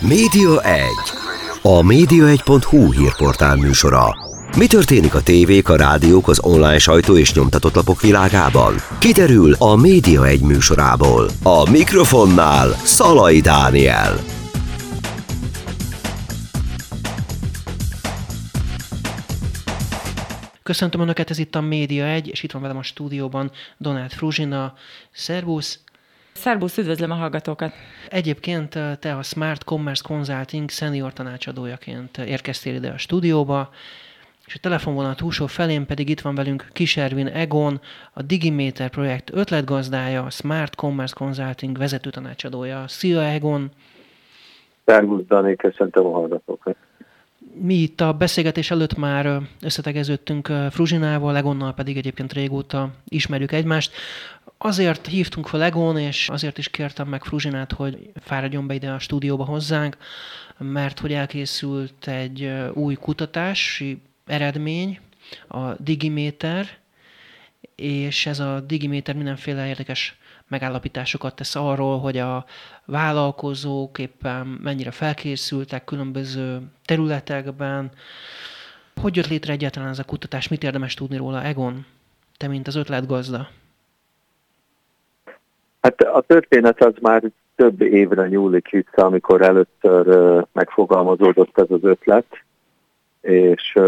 Média 1. A média1.hu hírportál műsora. Mi történik a tévék, a rádiók, az online sajtó és nyomtatott lapok világában? Kiderül a Média 1 műsorából. A mikrofonnál Szalai Dániel. Köszöntöm Önöket, ez itt a Média 1, és itt van velem a stúdióban Donát Fruzsina. Szervusz! Szerbusz, üdvözlöm a hallgatókat! Egyébként te a Smart Commerce Consulting senior tanácsadójaként érkeztél ide a stúdióba, és a telefonvonal túlsó felén pedig itt van velünk Kiservin Egon, a Digimeter projekt ötletgazdája, a Smart Commerce Consulting vezető tanácsadója. Szia Egon! Szervusz Dani, köszöntöm a hallgatókat! mi itt a beszélgetés előtt már összetegeződtünk Fruzsinával, Legonnal pedig egyébként régóta ismerjük egymást. Azért hívtunk fel Legon, és azért is kértem meg Fruzsinát, hogy fáradjon be ide a stúdióba hozzánk, mert hogy elkészült egy új kutatási eredmény, a Digimeter, és ez a Digimeter mindenféle érdekes megállapításokat tesz arról, hogy a vállalkozók éppen mennyire felkészültek különböző területekben. Hogy jött létre egyáltalán ez a kutatás? Mit érdemes tudni róla, Egon? Te, mint az ötletgazda. Hát a történet az már több évre nyúlik vissza, amikor először megfogalmazódott ez az ötlet, és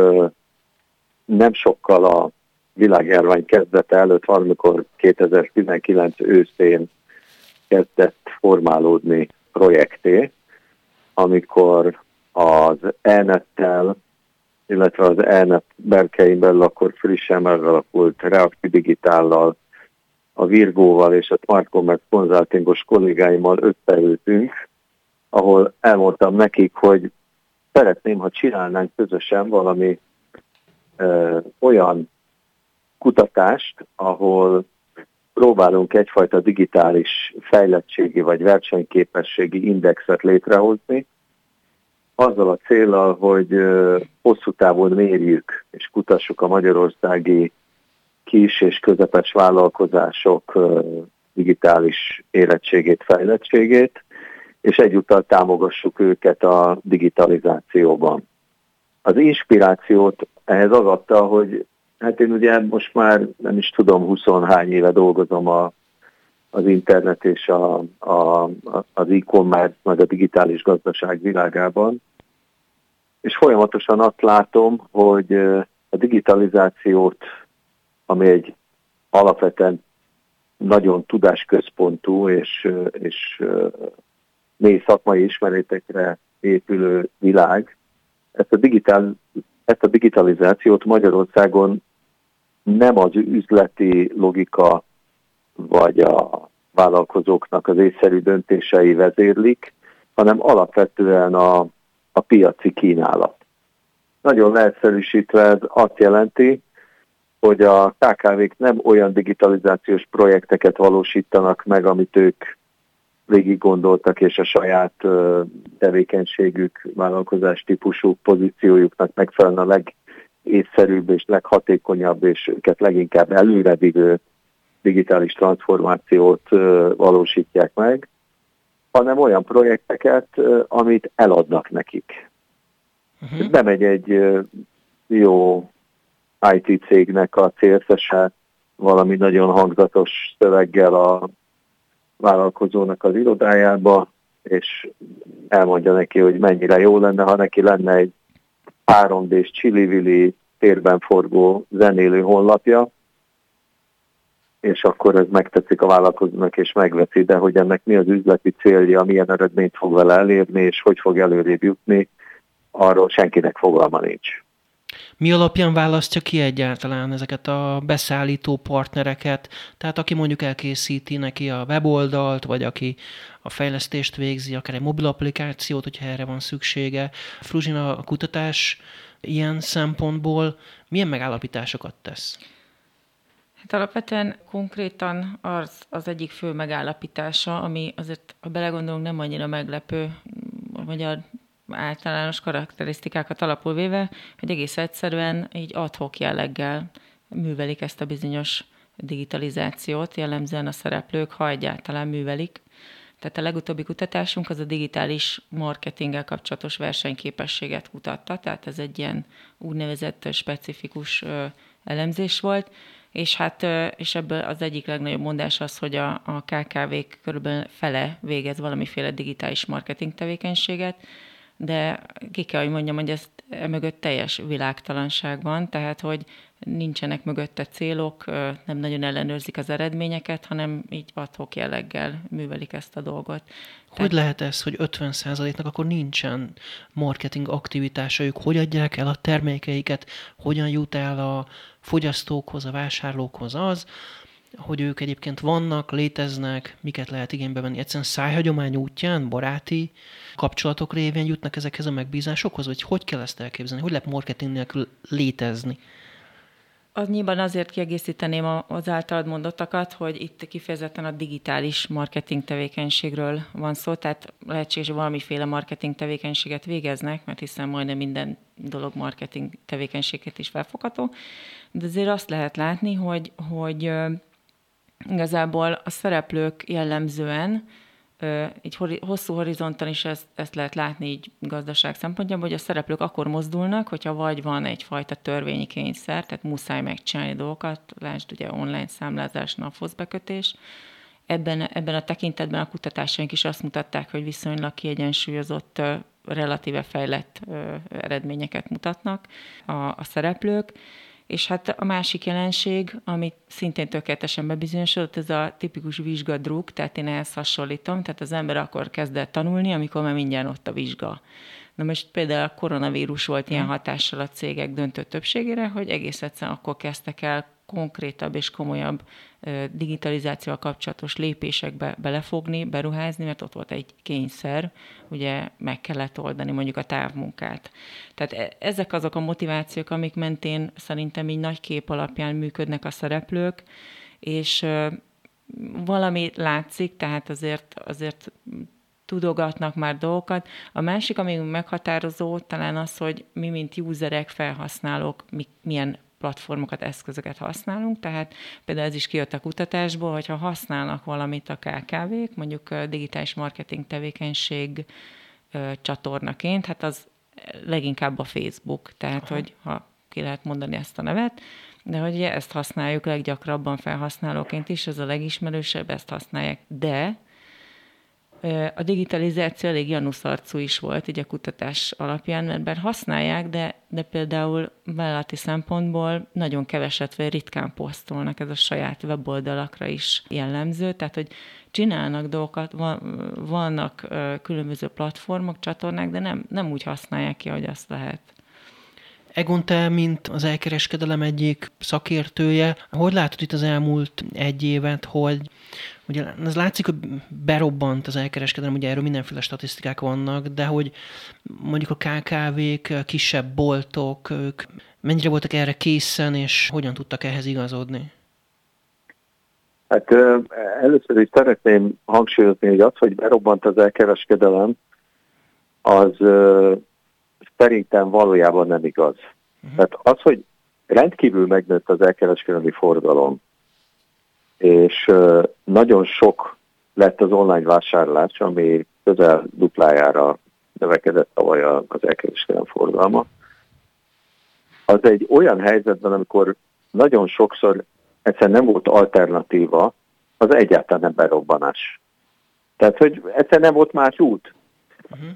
nem sokkal a világjárvány kezdete előtt, valamikor 2019 őszén kezdett formálódni projekté, amikor az ENET-tel, illetve az ENET berkein belül akkor frissen megalakult Reaktív Digitállal, a Virgóval és a Smart Commerce Consultingos kollégáimmal összeültünk, ahol elmondtam nekik, hogy szeretném, ha csinálnánk közösen valami ö, olyan kutatást, ahol próbálunk egyfajta digitális fejlettségi vagy versenyképességi indexet létrehozni, azzal a célral, hogy hosszú távon mérjük és kutassuk a magyarországi kis és közepes vállalkozások digitális érettségét, fejlettségét, és egyúttal támogassuk őket a digitalizációban. Az inspirációt ehhez az adta, hogy Hát én ugye most már nem is tudom, 20 hány éve dolgozom a, az internet és a, a, az e-commerce, meg a digitális gazdaság világában, és folyamatosan azt látom, hogy a digitalizációt, ami egy alapvetően nagyon tudásközpontú és, és mély szakmai ismeretekre épülő világ, ezt a, digitál, ezt a digitalizációt Magyarországon nem az üzleti logika vagy a vállalkozóknak az észszerű döntései vezérlik, hanem alapvetően a, a piaci kínálat. Nagyon leegyszerűsítve ez azt jelenti, hogy a KKV-k nem olyan digitalizációs projekteket valósítanak meg, amit ők végig gondoltak, és a saját tevékenységük, vállalkozás típusú pozíciójuknak megfelelően a leg észszerűbb és leghatékonyabb és őket leginkább előrevívő digitális transformációt valósítják meg, hanem olyan projekteket, amit eladnak nekik. Uh-huh. Bemegy egy jó IT cégnek a célszese valami nagyon hangzatos szöveggel a vállalkozónak az irodájába, és elmondja neki, hogy mennyire jó lenne, ha neki lenne egy 3D-s csili térben forgó zenélő honlapja, és akkor ez megtetszik a vállalkozónak, és megveszi, de hogy ennek mi az üzleti célja, milyen eredményt fog vele elérni, és hogy fog előrébb jutni, arról senkinek fogalma nincs. Mi alapján választja ki egyáltalán ezeket a beszállító partnereket? Tehát aki mondjuk elkészíti neki a weboldalt, vagy aki a fejlesztést végzi, akár egy mobil applikációt, hogyha erre van szüksége. Fruzsina, a kutatás ilyen szempontból milyen megállapításokat tesz? Hát alapvetően konkrétan az, az egyik fő megállapítása, ami azért, ha belegondolunk, nem annyira meglepő a magyar általános karakterisztikákat alapul véve, hogy egész egyszerűen így adhok jelleggel művelik ezt a bizonyos digitalizációt, jellemzően a szereplők, ha egyáltalán művelik. Tehát a legutóbbi kutatásunk az a digitális marketinggel kapcsolatos versenyképességet kutatta, tehát ez egy ilyen úgynevezett specifikus elemzés volt, és hát és ebből az egyik legnagyobb mondás az, hogy a, a KKV-k körülbelül fele végez valamiféle digitális marketing tevékenységet, de ki kell, hogy mondjam, hogy ez mögött teljes világtalanság van, tehát hogy nincsenek mögötte célok, nem nagyon ellenőrzik az eredményeket, hanem így adhok jelleggel művelik ezt a dolgot. Hogy Tehát... lehet ez, hogy 50%-nak akkor nincsen marketing aktivitásaik? Hogy adják el a termékeiket? Hogyan jut el a fogyasztókhoz, a vásárlókhoz az, hogy ők egyébként vannak, léteznek, miket lehet igénybe venni. Egyszerűen szájhagyomány útján, baráti kapcsolatok révén jutnak ezekhez a megbízásokhoz, vagy hogy kell ezt elképzelni? Hogy lehet marketing nélkül létezni? Annyiban azért kiegészíteném az általad mondottakat, hogy itt kifejezetten a digitális marketing tevékenységről van szó, tehát lehetséges, hogy valamiféle marketing tevékenységet végeznek, mert hiszen majdnem minden dolog marketing tevékenységet is felfogható, de azért azt lehet látni, hogy, hogy igazából a szereplők jellemzően egy hosszú horizonton is ezt, ezt lehet látni így gazdaság szempontjából, hogy a szereplők akkor mozdulnak, hogyha vagy van egyfajta törvényi kényszer, tehát muszáj megcsinálni dolgokat, lásd ugye online számlázás, naphoz bekötés. Ebben, ebben a tekintetben a kutatásaink is azt mutatták, hogy viszonylag kiegyensúlyozott, relatíve fejlett eredményeket mutatnak a, a szereplők és hát a másik jelenség, amit szintén tökéletesen bebizonyosodott, ez a tipikus vizsgadruk, tehát én ehhez hasonlítom, tehát az ember akkor kezd el tanulni, amikor már mindjárt ott a vizsga. Na most például a koronavírus volt ilyen hatással a cégek döntő többségére, hogy egész egyszerűen akkor kezdtek el konkrétabb és komolyabb digitalizációval kapcsolatos lépésekbe belefogni, beruházni, mert ott volt egy kényszer, ugye meg kellett oldani mondjuk a távmunkát. Tehát e, ezek azok a motivációk, amik mentén szerintem így nagy kép alapján működnek a szereplők, és valami látszik, tehát azért, azért tudogatnak már dolgokat. A másik, ami meghatározó, talán az, hogy mi, mint userek, felhasználók, mi, milyen platformokat, eszközöket használunk, tehát például ez is kijött a kutatásból, hogyha használnak valamit a KKV-k, mondjuk digitális marketing tevékenység csatornaként, hát az leginkább a Facebook, tehát Aha. hogy ha ki lehet mondani ezt a nevet, de hogy ugye ezt használjuk leggyakrabban felhasználóként is, ez a legismerősebb, ezt használják, de a digitalizáció elég januszarcú is volt így a kutatás alapján, mert bár használják, de, de például vállalati szempontból nagyon keveset vagy ritkán posztolnak, ez a saját weboldalakra is jellemző, tehát hogy csinálnak dolgokat, van, vannak különböző platformok, csatornák, de nem, nem úgy használják ki, hogy azt lehet. Egon, te, mint az elkereskedelem egyik szakértője, hogy látod itt az elmúlt egy évet, hogy ugye ez látszik, hogy berobbant az elkereskedelem, ugye erről mindenféle statisztikák vannak, de hogy mondjuk a KKV-k, kisebb boltok, ők mennyire voltak erre készen, és hogyan tudtak ehhez igazodni? Hát először is szeretném hangsúlyozni, hogy az, hogy berobbant az elkereskedelem, az szerintem valójában nem igaz. Uh-huh. Tehát az, hogy rendkívül megnőtt az elkereskedelmi forgalom, és nagyon sok lett az online vásárlás, ami közel duplájára növekedett tavaly az elkereskedelmi forgalma. Az egy olyan helyzetben, amikor nagyon sokszor egyszerűen nem volt alternatíva, az egyáltalán nem berobbanás. Tehát, hogy egyszerűen nem volt más út. Uh-huh.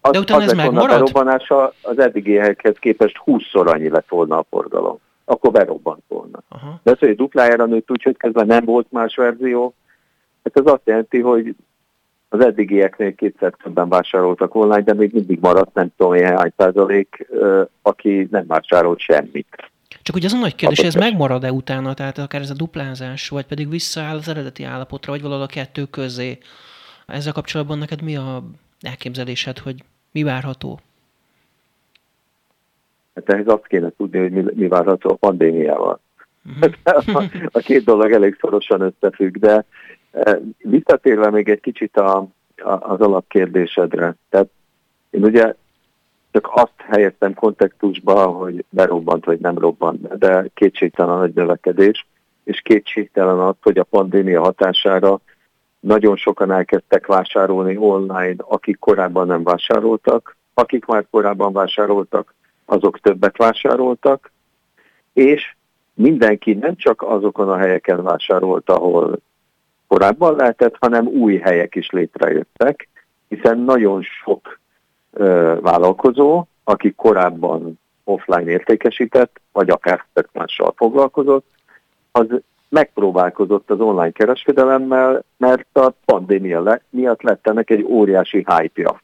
Az, De utána az ez megmaradt? A berobbanása az eddigiekhez képest 20-szor annyi lett volna a forgalom. Akkor berobbant volna. Aha. De az, hogy duplájára nőtt úgy, hogy közben nem volt más verzió, hát ez azt jelenti, hogy az eddigieknél kétszer többen vásároltak online, de még mindig maradt nem tudom ilyen hány százalék, aki nem vásárolt semmit. Csak ugye az a nagy kérdés, ez megmarad-e utána, tehát akár ez a duplázás, vagy pedig visszaáll az eredeti állapotra, vagy valahol a kettő közé. Ezzel kapcsolatban neked mi a elképzelésed, hogy mi várható? Hát ehhez azt kéne tudni, hogy mi, mi várható a pandémiával. Uh-huh. a két dolog elég szorosan összefügg, de e, visszatérve még egy kicsit a, a, az alapkérdésedre. Tehát én ugye csak azt helyeztem kontextusba, hogy berobbant vagy nem robbant, de kétségtelen a nagy növekedés, és kétségtelen az, hogy a pandémia hatására nagyon sokan elkezdtek vásárolni online, akik korábban nem vásároltak, akik már korábban vásároltak, azok többet vásároltak, és mindenki nem csak azokon a helyeken vásárolt, ahol korábban lehetett, hanem új helyek is létrejöttek, hiszen nagyon sok ö, vállalkozó, aki korábban offline értékesített, vagy akár mással foglalkozott, az megpróbálkozott az online kereskedelemmel, mert a pandémia le, miatt lett ennek egy óriási hype-ja.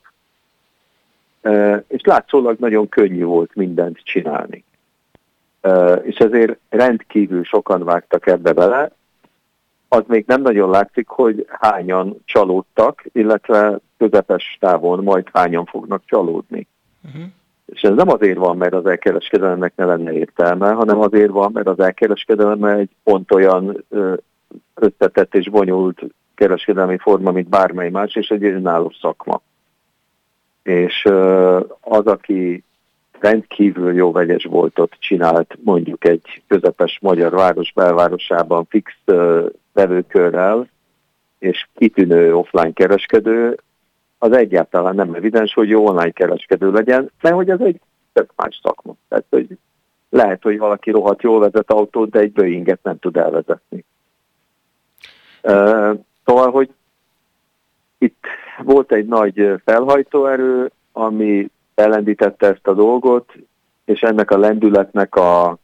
És látszólag nagyon könnyű volt mindent csinálni. És ezért rendkívül sokan vágtak ebbe bele. Az még nem nagyon látszik, hogy hányan csalódtak, illetve közepes távon majd hányan fognak csalódni. Uh-huh. És ez nem azért van, mert az elkereskedelemnek ne lenne értelme, hanem azért van, mert az elkereskedelem egy pont olyan összetett és bonyolult kereskedelmi forma, mint bármely más, és egy önálló szakma. És az, aki rendkívül jó vegyes voltot csinált mondjuk egy közepes magyar város belvárosában fix vevőkörrel, és kitűnő offline kereskedő, az egyáltalán nem evidens, hogy jó online kereskedő legyen, mert hogy ez egy tök más szakma. Tehát, hogy lehet, hogy valaki rohadt jól vezet autót, de egy Boeinget nem tud elvezetni. Szóval, hogy itt volt egy nagy felhajtóerő, ami elendítette ezt a dolgot, és ennek a lendületnek a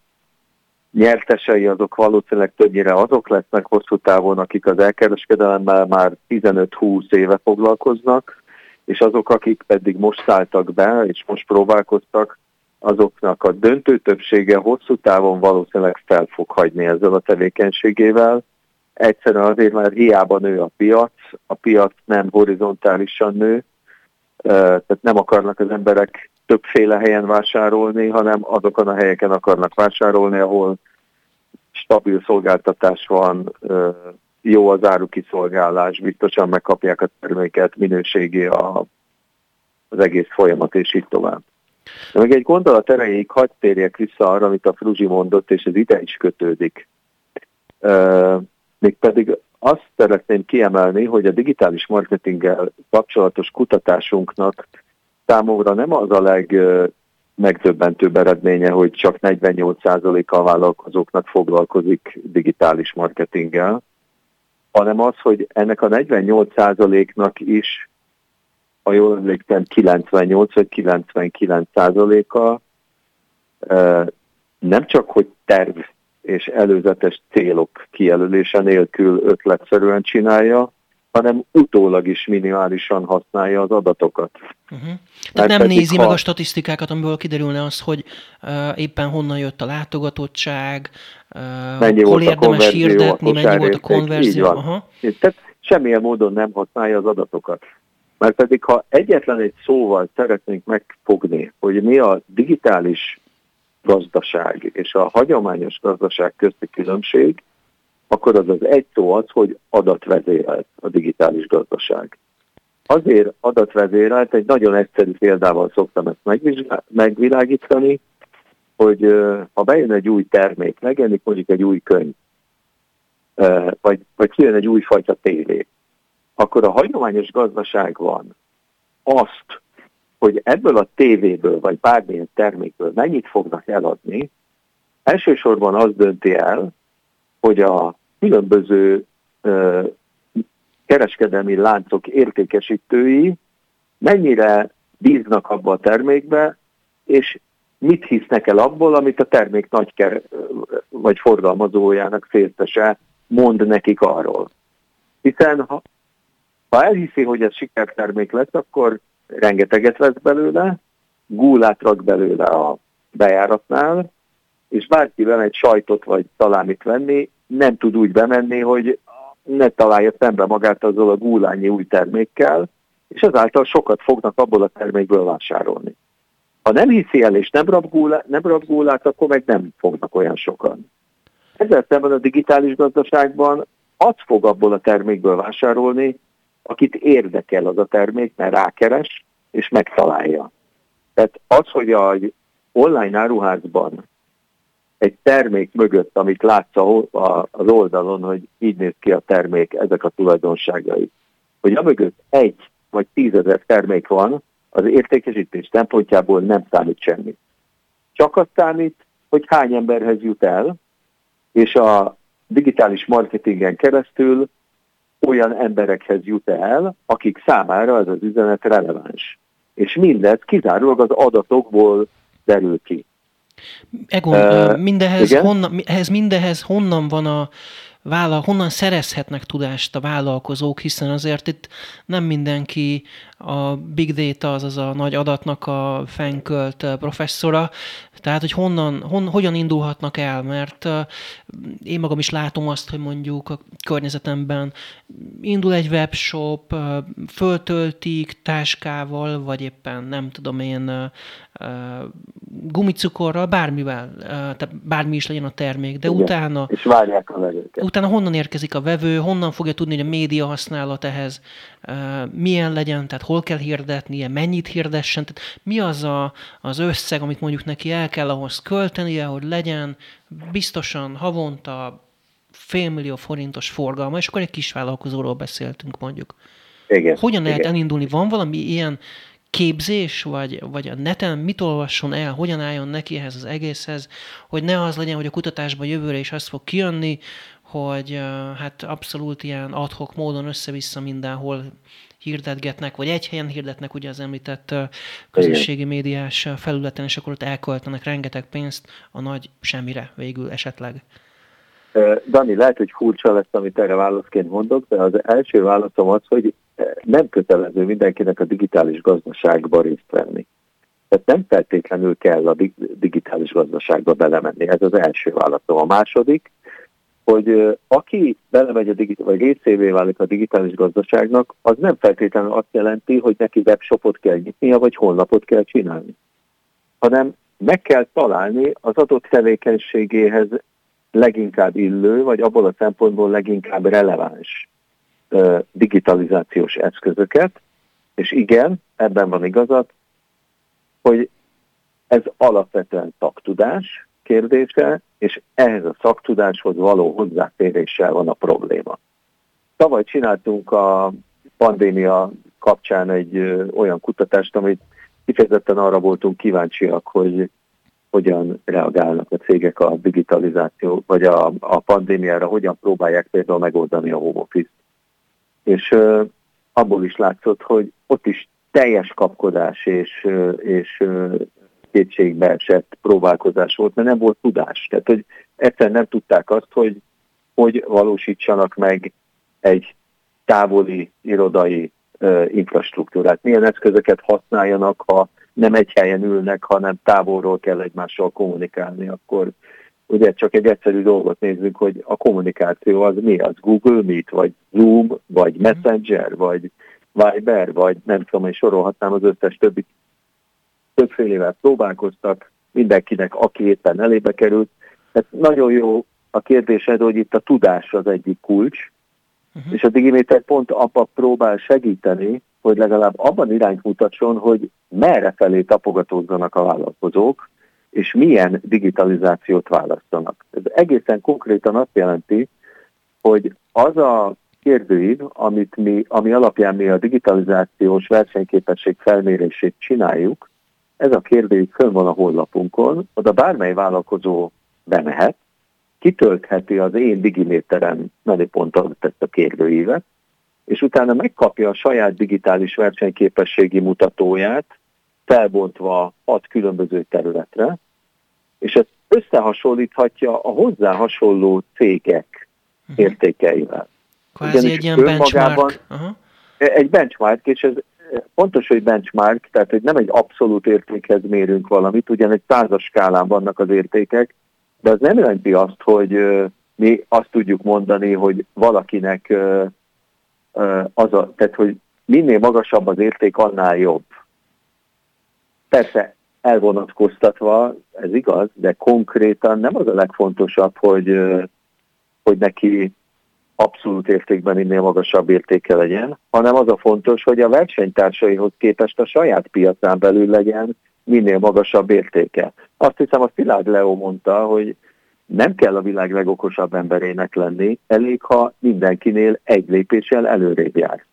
nyertesei azok valószínűleg többnyire azok lesznek hosszú távon, akik az elkereskedelemmel már 15-20 éve foglalkoznak, és azok, akik pedig most szálltak be, és most próbálkoztak, azoknak a döntő többsége hosszú távon valószínűleg fel fog hagyni ezzel a tevékenységével. Egyszerűen azért, mert hiába nő a piac, a piac nem horizontálisan nő, tehát nem akarnak az emberek többféle helyen vásárolni, hanem azokon a helyeken akarnak vásárolni, ahol stabil szolgáltatás van, jó az árukiszolgálás, biztosan megkapják a terméket, minőségi a, az egész folyamat, és így tovább. De még egy gondolat erejéig hagyd térjek vissza arra, amit a Fruzsi mondott, és ez ide is kötődik. Mégpedig azt szeretném kiemelni, hogy a digitális marketinggel kapcsolatos kutatásunknak számomra nem az a legmegdöbbentőbb eredménye, hogy csak 48%-a a vállalkozóknak foglalkozik digitális marketinggel, hanem az, hogy ennek a 48%-nak is, a jól emlékszem, 98 vagy 99%-a nem csak, hogy terv és előzetes célok kijelölése nélkül ötletszerűen csinálja, hanem utólag is minimálisan használja az adatokat. Uh-huh. Tehát nem nézi ha... meg a statisztikákat, amiből kiderülne az, hogy uh, éppen honnan jött a látogatottság, uh, mennyi hol volt érdemes a hirdetni, mennyi volt a konverzió. Aha. Tehát semmilyen módon nem használja az adatokat. Mert pedig, ha egyetlen egy szóval szeretnénk megfogni, hogy mi a digitális gazdaság és a hagyományos gazdaság közti különbség, akkor az az egy szó az, hogy adatvezérelt a digitális gazdaság. Azért adatvezérelt, egy nagyon egyszerű példával szoktam ezt megvilágítani, hogy ha bejön egy új termék, megjelenik mondjuk egy új könyv, vagy, vagy kijön egy újfajta tévé, akkor a hagyományos gazdaságban azt, hogy ebből a tévéből, vagy bármilyen termékből mennyit fognak eladni, elsősorban az dönti el, hogy a különböző ö, kereskedelmi láncok értékesítői mennyire bíznak abba a termékbe, és mit hisznek el abból, amit a termék nagy ker- vagy forgalmazójának széltese mond nekik arról. Hiszen ha, ha elhiszi, hogy ez sikertermék lesz, akkor rengeteget vesz belőle, gúlát rak belőle a bejáratnál, és bárki egy sajtot vagy talámit venni, nem tud úgy bemenni, hogy ne találja szembe magát azzal a gúlányi új termékkel, és ezáltal sokat fognak abból a termékből vásárolni. Ha nem hiszi el és nem rab, gúlát, nem rab gúlát, akkor meg nem fognak olyan sokan. Ezzel szemben a digitális gazdaságban az fog abból a termékből vásárolni, akit érdekel az a termék, mert rákeres, és megtalálja. Tehát az, hogy a online áruházban egy termék mögött, amit látsz az oldalon, hogy így néz ki a termék, ezek a tulajdonságai. Hogy a mögött egy vagy tízezer termék van, az értékesítés szempontjából nem számít semmit. Csak azt számít, hogy hány emberhez jut el, és a digitális marketingen keresztül olyan emberekhez jut el, akik számára ez az üzenet releváns. És mindez kizárólag az adatokból derül ki. Egon, uh, mindehez, honnan, ehhez mindehez honnan van a vállal, honnan szerezhetnek tudást a vállalkozók, hiszen azért itt nem mindenki a big data, azaz a nagy adatnak a fenkölt professzora, tehát, hogy honnan, hon, hogyan indulhatnak el, mert uh, én magam is látom azt, hogy mondjuk a környezetemben indul egy webshop, uh, föltöltik táskával, vagy éppen nem tudom én gumicukorral, bármivel, tehát bármi is legyen a termék, de Igen, utána... És várják a vevőket. Utána honnan érkezik a vevő, honnan fogja tudni, hogy a média használat ehhez milyen legyen, tehát hol kell hirdetnie, mennyit hirdessen, tehát mi az a, az összeg, amit mondjuk neki el kell ahhoz költenie, hogy legyen biztosan havonta félmillió forintos forgalma, és akkor egy kis vállalkozóról beszéltünk mondjuk. Igen, Hogyan lehet igen. elindulni? Van valami ilyen képzés, vagy, vagy a neten mit olvasson el, hogyan álljon neki ehhez az egészhez, hogy ne az legyen, hogy a kutatásban jövőre is az fog kijönni, hogy hát abszolút ilyen adhok módon össze-vissza mindenhol hirdetgetnek, vagy egy helyen hirdetnek ugye az említett közösségi médiás felületen, és akkor ott elköltenek rengeteg pénzt a nagy semmire végül esetleg. Dani, lehet, hogy furcsa lesz, amit erre válaszként mondok, de az első válaszom az, hogy nem kötelező mindenkinek a digitális gazdaságba részt venni. Tehát nem feltétlenül kell a digitális gazdaságba belemenni. Ez az első válaszom. A második, hogy aki belemegy a digit- vagy részévé válik a digitális gazdaságnak, az nem feltétlenül azt jelenti, hogy neki webshopot kell nyitnia, vagy honlapot kell csinálni. Hanem meg kell találni az adott tevékenységéhez leginkább illő, vagy abból a szempontból leginkább releváns digitalizációs eszközöket, és igen, ebben van igazat, hogy ez alapvetően szaktudás kérdése, és ehhez a szaktudáshoz való hozzáféréssel van a probléma. Tavaly csináltunk a pandémia kapcsán egy olyan kutatást, amit kifejezetten arra voltunk kíváncsiak, hogy hogyan reagálnak a cégek a digitalizáció, vagy a, a pandémiára, hogyan próbálják például megoldani a home office és abból is látszott, hogy ott is teljes kapkodás és, és uh, kétségbe esett próbálkozás volt, mert nem volt tudás. Tehát, hogy egyszerűen nem tudták azt, hogy hogy valósítsanak meg egy távoli irodai infrastruktúrát. Milyen eszközöket használjanak, ha nem egy helyen ülnek, hanem távolról kell egymással kommunikálni, akkor ugye csak egy egyszerű dolgot nézzünk, hogy a kommunikáció az mi az, Google Meet, vagy Zoom, vagy mhm. Messenger, vagy Viber, vagy nem tudom, hogy sorolhatnám az összes többi többfélével próbálkoztak, mindenkinek, aki éppen elébe került. Tehát nagyon jó a kérdésed, hogy itt a tudás az egyik kulcs, uh-huh. és a Digiméter pont abba próbál segíteni, hogy legalább abban irányt mutatson, hogy merre felé tapogatózzanak a vállalkozók, és milyen digitalizációt választanak. Ez egészen konkrétan azt jelenti, hogy az a kérdőív, amit mi, ami alapján mi a digitalizációs versenyképesség felmérését csináljuk, ez a kérdőív fönn van a honlapunkon, oda bármely vállalkozó bemehet, kitöltheti az én digiméteren menüpont alatt ezt a kérdőívet, és utána megkapja a saját digitális versenyképességi mutatóját, felbontva hat különböző területre, és ezt összehasonlíthatja a hozzá hasonló cégek uh-huh. értékeivel. Kvázi egy ilyen benchmark. Uh-huh. Egy benchmark, és ez pontos, hogy benchmark, tehát hogy nem egy abszolút értékhez mérünk valamit, ugyan egy százas skálán vannak az értékek, de az nem jelenti azt, hogy mi azt tudjuk mondani, hogy valakinek az a, tehát hogy minél magasabb az érték, annál jobb. Persze elvonatkoztatva, ez igaz, de konkrétan nem az a legfontosabb, hogy, hogy neki abszolút értékben minél magasabb értéke legyen, hanem az a fontos, hogy a versenytársaihoz képest a saját piacán belül legyen minél magasabb értéke. Azt hiszem, a Szilárd Leo mondta, hogy nem kell a világ legokosabb emberének lenni, elég, ha mindenkinél egy lépéssel előrébb jár.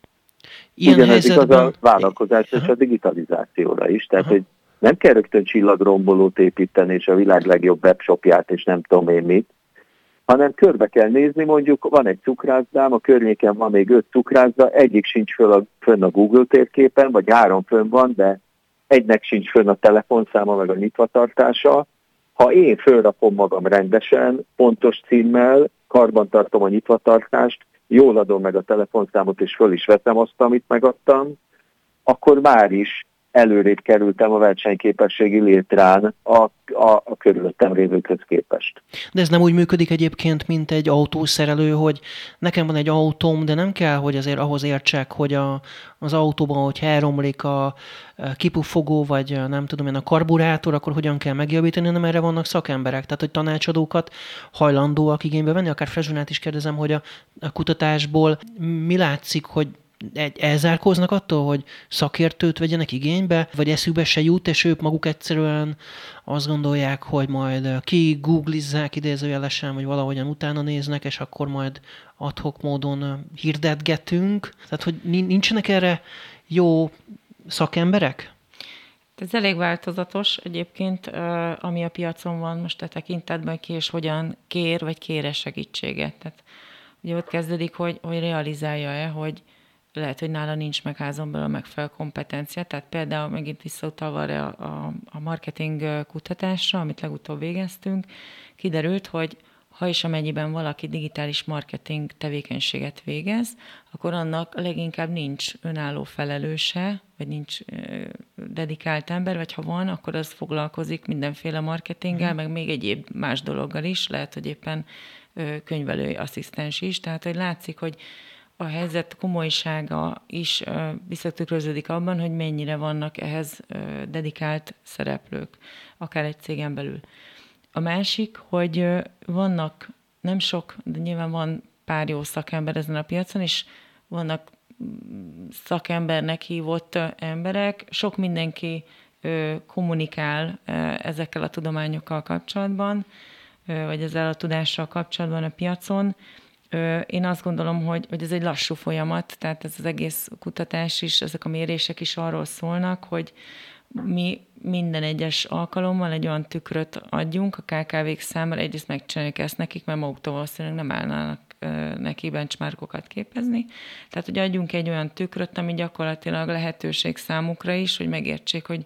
Ilyen Ugyanez helyzetben... igaz a vállalkozás és a digitalizációra is, tehát hogy nem kell rögtön csillagrombolót építeni, és a világ legjobb webshopját, és nem tudom én mit, hanem körbe kell nézni, mondjuk van egy cukrászdám, a környéken van még öt cukrászda, egyik sincs föl a, fönn a Google térképen, vagy három fönn van, de egynek sincs fönn a telefonszáma, meg a nyitvatartása. Ha én fölrakom magam rendesen, pontos címmel, karbantartom a nyitvatartást, jól adom meg a telefonszámot, és föl is veszem azt, amit megadtam, akkor már is előrébb kerültem a versenyképességi létrán a, a, a körülöttem lévőkhöz képest. De ez nem úgy működik egyébként, mint egy autószerelő, hogy nekem van egy autóm, de nem kell, hogy azért ahhoz értsek, hogy a, az autóban, hogy elromlik a kipufogó, vagy nem tudom én, a karburátor, akkor hogyan kell megjavítani, hanem erre vannak szakemberek. Tehát, hogy tanácsadókat hajlandóak igénybe venni, akár Frezsonát is kérdezem, hogy a, a kutatásból mi látszik, hogy elzárkóznak attól, hogy szakértőt vegyenek igénybe, vagy eszükbe se jut, és ők maguk egyszerűen azt gondolják, hogy majd ki googlizzák idézőjelesen, vagy valahogyan utána néznek, és akkor majd adhok módon hirdetgetünk. Tehát, hogy nincsenek erre jó szakemberek? Ez elég változatos egyébként, ami a piacon van most a tekintetben ki, és hogyan kér, vagy kére segítséget. Tehát ugye ott kezdődik, hogy, hogy realizálja-e, hogy, lehet, hogy nála nincs meg házon belül a megfelelő kompetencia. Tehát például megint visszautalva a, a, a marketing kutatásra, amit legutóbb végeztünk, kiderült, hogy ha és amennyiben valaki digitális marketing tevékenységet végez, akkor annak leginkább nincs önálló felelőse, vagy nincs dedikált ember, vagy ha van, akkor az foglalkozik mindenféle marketinggel, mm. meg még egyéb más dologgal is, lehet, hogy éppen könyvelői asszisztens is. Tehát, hogy látszik, hogy a helyzet komolysága is visszatükröződik abban, hogy mennyire vannak ehhez dedikált szereplők, akár egy cégen belül. A másik, hogy vannak nem sok, de nyilván van pár jó szakember ezen a piacon, és vannak mm, szakembernek hívott emberek, sok mindenki kommunikál ezekkel a tudományokkal kapcsolatban, vagy ezzel a tudással kapcsolatban a piacon, én azt gondolom, hogy, hogy ez egy lassú folyamat, tehát ez az egész kutatás is, ezek a mérések is arról szólnak, hogy mi minden egyes alkalommal egy olyan tükröt adjunk a KKV-k számára, egyrészt megcsináljuk ezt nekik, mert maguktól valószínűleg nem állnának neki benchmarkokat képezni. Tehát, hogy adjunk egy olyan tükröt, ami gyakorlatilag lehetőség számukra is, hogy megértsék, hogy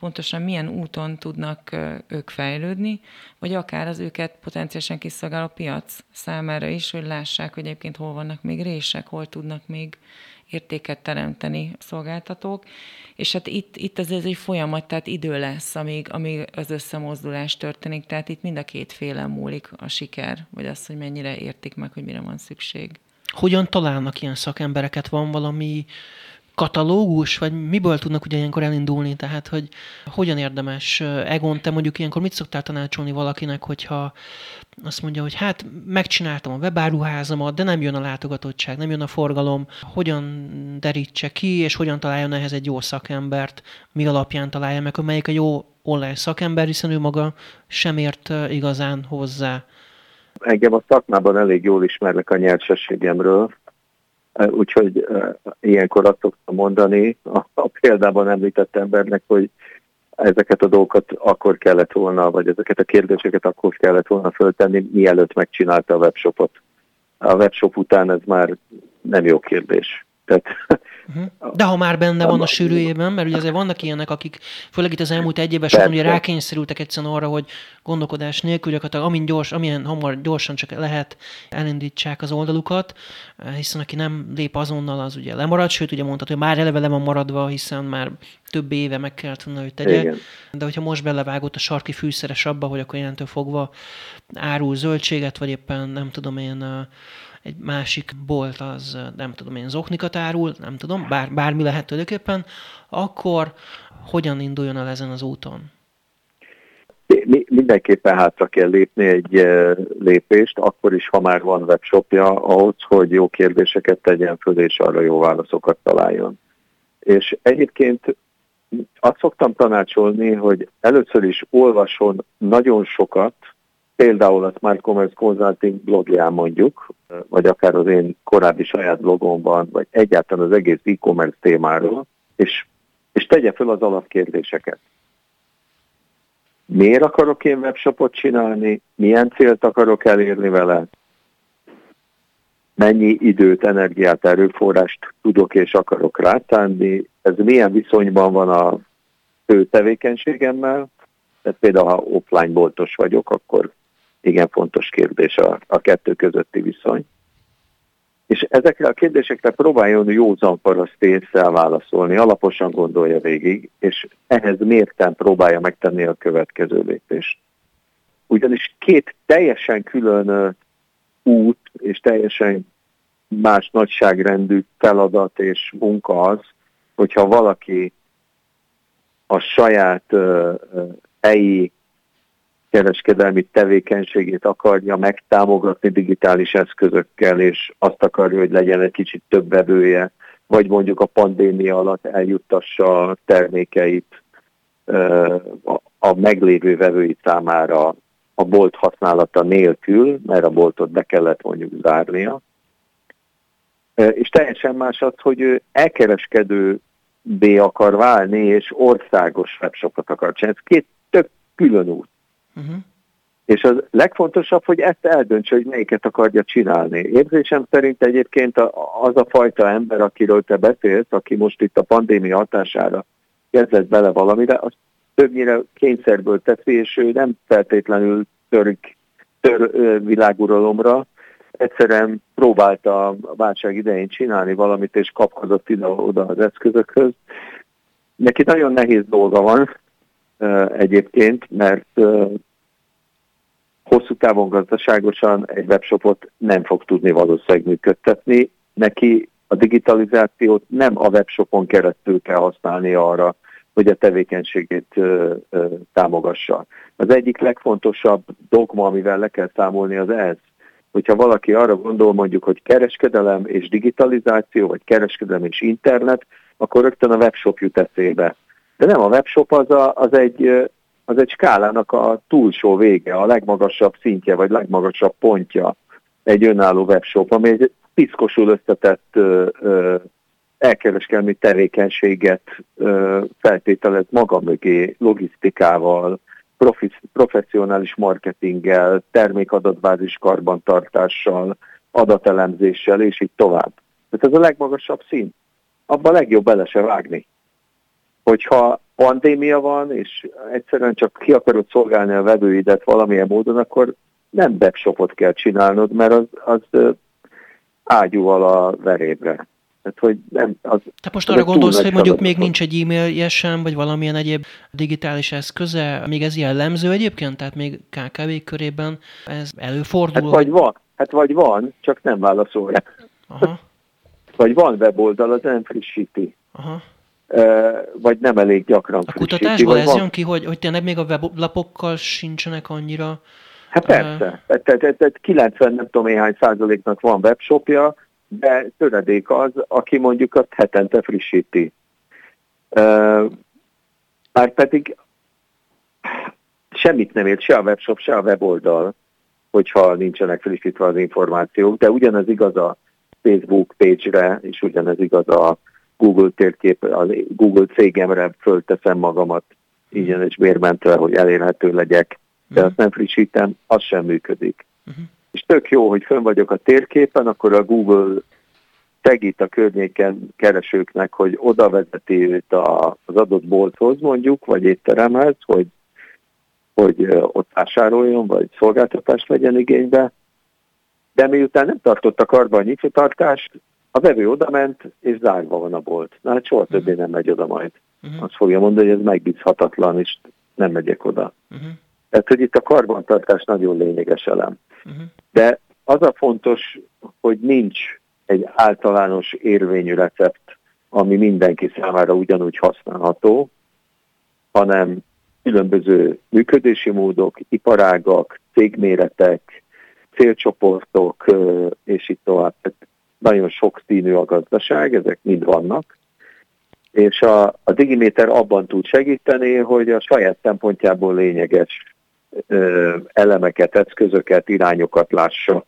pontosan milyen úton tudnak ők fejlődni, vagy akár az őket potenciálisan kiszolgáló piac számára is, hogy lássák, hogy egyébként hol vannak még rések, hol tudnak még értéket teremteni a szolgáltatók. És hát itt, itt ez egy folyamat, tehát idő lesz, amíg, amíg az összemozdulás történik, tehát itt mind a két féle múlik a siker, vagy az, hogy mennyire értik meg, hogy mire van szükség. Hogyan találnak ilyen szakembereket? Van valami katalógus, vagy miből tudnak ugye ilyenkor elindulni, tehát hogy hogyan érdemes, Egon, te mondjuk ilyenkor mit szoktál tanácsolni valakinek, hogyha azt mondja, hogy hát megcsináltam a webáruházamat, de nem jön a látogatottság, nem jön a forgalom, hogyan derítse ki, és hogyan találjon ehhez egy jó szakembert, mi alapján találja meg, melyik a jó online szakember, hiszen ő maga sem ért igazán hozzá. Engem a szakmában elég jól ismernek a nyersességemről, Úgyhogy ilyenkor azt szoktam mondani, a, példában említett embernek, hogy ezeket a dolgokat akkor kellett volna, vagy ezeket a kérdéseket akkor kellett volna föltenni, mielőtt megcsinálta a webshopot. A webshop után ez már nem jó kérdés. Tehát. De ha már benne van a sűrűjében, mert ugye azért vannak ilyenek, akik főleg itt az elmúlt egy évben sokan ugye rákényszerültek egyszerűen arra, hogy gondolkodás nélkül, gyakorlatilag amin gyors, amilyen hamar gyorsan csak lehet elindítsák az oldalukat, hiszen aki nem lép azonnal, az ugye lemarad, sőt ugye mondhatod, hogy már eleve le van maradva, hiszen már több éve meg kellett volna, hogy tegye. Igen. De hogyha most belevágott a sarki fűszeres abba, hogy akkor jelentő fogva árul zöldséget, vagy éppen nem tudom én egy másik bolt az, nem tudom én, zoknikat árul, nem tudom, bár, bármi lehet tulajdonképpen, akkor hogyan induljon el ezen az úton? Mindenképpen hátra kell lépni egy lépést, akkor is, ha már van webshopja, ahhoz, hogy jó kérdéseket tegyen föl, és arra jó válaszokat találjon. És egyébként azt szoktam tanácsolni, hogy először is olvason nagyon sokat, például a Smart Commerce Consulting blogján mondjuk, vagy akár az én korábbi saját blogomban, vagy egyáltalán az egész e-commerce témáról, és, és tegye fel az alapkérdéseket. Miért akarok én webshopot csinálni? Milyen célt akarok elérni vele? Mennyi időt, energiát, erőforrást tudok és akarok rátenni? Ez milyen viszonyban van a fő tevékenységemmel? Tehát például, ha offline boltos vagyok, akkor igen fontos kérdés a, a kettő közötti viszony. És ezekre a kérdésekre próbáljon józan paraszt észre válaszolni, alaposan gondolja végig, és ehhez mérten próbálja megtenni a következő lépést. Ugyanis két teljesen külön út és teljesen más nagyságrendű feladat és munka az, hogyha valaki a saját helyi kereskedelmi tevékenységét akarja megtámogatni digitális eszközökkel, és azt akarja, hogy legyen egy kicsit több vevője, vagy mondjuk a pandémia alatt eljuttassa a termékeit a meglévő vevői számára a bolt használata nélkül, mert a boltot be kellett mondjuk zárnia. És teljesen más az, hogy ő elkereskedő B akar válni, és országos webshopot akar csinálni. Ez két tök külön út. És az legfontosabb, hogy ezt eldöntse, hogy melyiket akarja csinálni. Érzésem szerint egyébként az a fajta ember, akiről te beszélsz, aki most itt a pandémia hatására kezdett bele valamire, az többnyire kényszerből teszi, és ő nem feltétlenül törik, tör világuralomra, egyszerűen próbálta a válság idején csinálni valamit, és kapkodott ide-oda az eszközökhöz. Neki nagyon nehéz dolga van egyébként, mert hosszú távon gazdaságosan egy webshopot nem fog tudni valószínűleg működtetni. Neki a digitalizációt nem a webshopon keresztül kell használni arra, hogy a tevékenységét ö, ö, támogassa. Az egyik legfontosabb dogma, amivel le kell számolni, az ez, hogyha valaki arra gondol mondjuk, hogy kereskedelem és digitalizáció, vagy kereskedelem és internet, akkor rögtön a webshop jut eszébe. De nem a webshop az, a, az egy az egy skálának a túlsó vége, a legmagasabb szintje, vagy legmagasabb pontja egy önálló webshop, ami egy piszkosul összetett elkereskedelmi tevékenységet feltételez maga mögé, logisztikával, professzionális marketinggel, termékadatbázis karbantartással, adatelemzéssel, és így tovább. Tehát ez a legmagasabb szint. Abban legjobb bele se vágni. Hogyha pandémia van, és egyszerűen csak ki akarod szolgálni a vevőidet valamilyen módon, akkor nem webshopot kell csinálnod, mert az, az ágyúval a verébre. Tehát, hogy nem, az, Te most arra gondolsz, hogy mondjuk még nincs egy e-mailje sem, vagy valamilyen egyéb digitális eszköze, még ez jellemző egyébként? Tehát még KKV körében ez előfordul? Hát vagy van, hát vagy van, csak nem válaszolja. Aha. Vagy van weboldal, az nem frissíti. Aha vagy nem elég gyakran A kutatásból ez van... jön ki, hogy, hogy tényleg még a weblapokkal sincsenek annyira... Hát persze, uh... tehát, tehát 90 nem tudom néhány százaléknak van webshopja, de töredék az, aki mondjuk azt hetente frissíti. Már pedig semmit nem ért se a webshop, se a weboldal, hogyha nincsenek frissítve az információk, de ugyanez igaz a Facebook page-re, és ugyanez igaz a Google térkép, a Google cégemre fölteszem magamat ingyen és bérmentve, hogy elérhető legyek, de uh-huh. azt nem frissítem, az sem működik. Uh-huh. És tök jó, hogy fönn vagyok a térképen, akkor a Google segít a környéken keresőknek, hogy oda vezeti őt az adott bolthoz mondjuk, vagy étteremhez, hogy, hogy ott vásároljon, vagy szolgáltatást vegyen igénybe. De miután nem tartott a karba a nyitvatartást, a vevő oda ment, és zárva van a bolt. Na hát soha többé uh-huh. nem megy oda majd. Uh-huh. Azt fogja mondani, hogy ez megbízhatatlan, és nem megyek oda. Uh-huh. Tehát, hogy itt a karbantartás nagyon lényeges elem. Uh-huh. De az a fontos, hogy nincs egy általános érvényű recept, ami mindenki számára ugyanúgy használható, hanem különböző működési módok, iparágak, cégméretek, célcsoportok, és itt tovább. Nagyon sok színű a gazdaság, ezek mind vannak, és a, a Digiméter abban tud segíteni, hogy a saját szempontjából lényeges elemeket, eszközöket, irányokat lássa,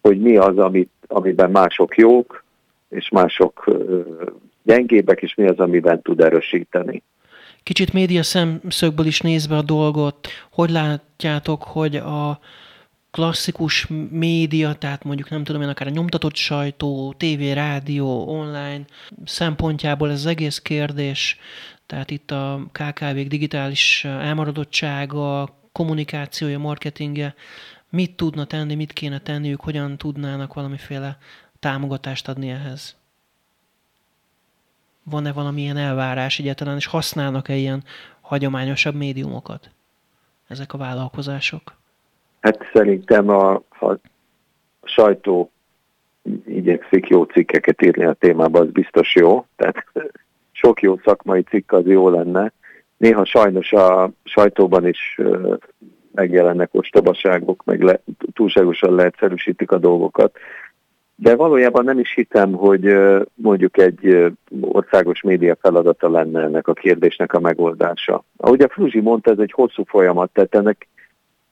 hogy mi az, amit, amiben mások jók, és mások gyengébbek, és mi az, amiben tud erősíteni. Kicsit média szemszögből is nézve a dolgot, hogy látjátok, hogy a klasszikus média, tehát mondjuk nem tudom én, akár a nyomtatott sajtó, tévé, rádió, online szempontjából ez az egész kérdés, tehát itt a KKV-k digitális elmaradottsága, kommunikációja, marketingje, mit tudna tenni, mit kéne tenniük, hogyan tudnának valamiféle támogatást adni ehhez? Van-e valamilyen elvárás egyáltalán, és használnak-e ilyen hagyományosabb médiumokat ezek a vállalkozások? Hát szerintem a, a sajtó igyekszik jó cikkeket írni a témában, az biztos jó. Tehát sok jó szakmai cikk az jó lenne. Néha sajnos a sajtóban is megjelennek ostobaságok, meg le, túlságosan leegyszerűsítik a dolgokat. De valójában nem is hitem, hogy mondjuk egy országos média feladata lenne ennek a kérdésnek a megoldása. Ahogy a Fruzsi mondta, ez egy hosszú folyamat, tehát ennek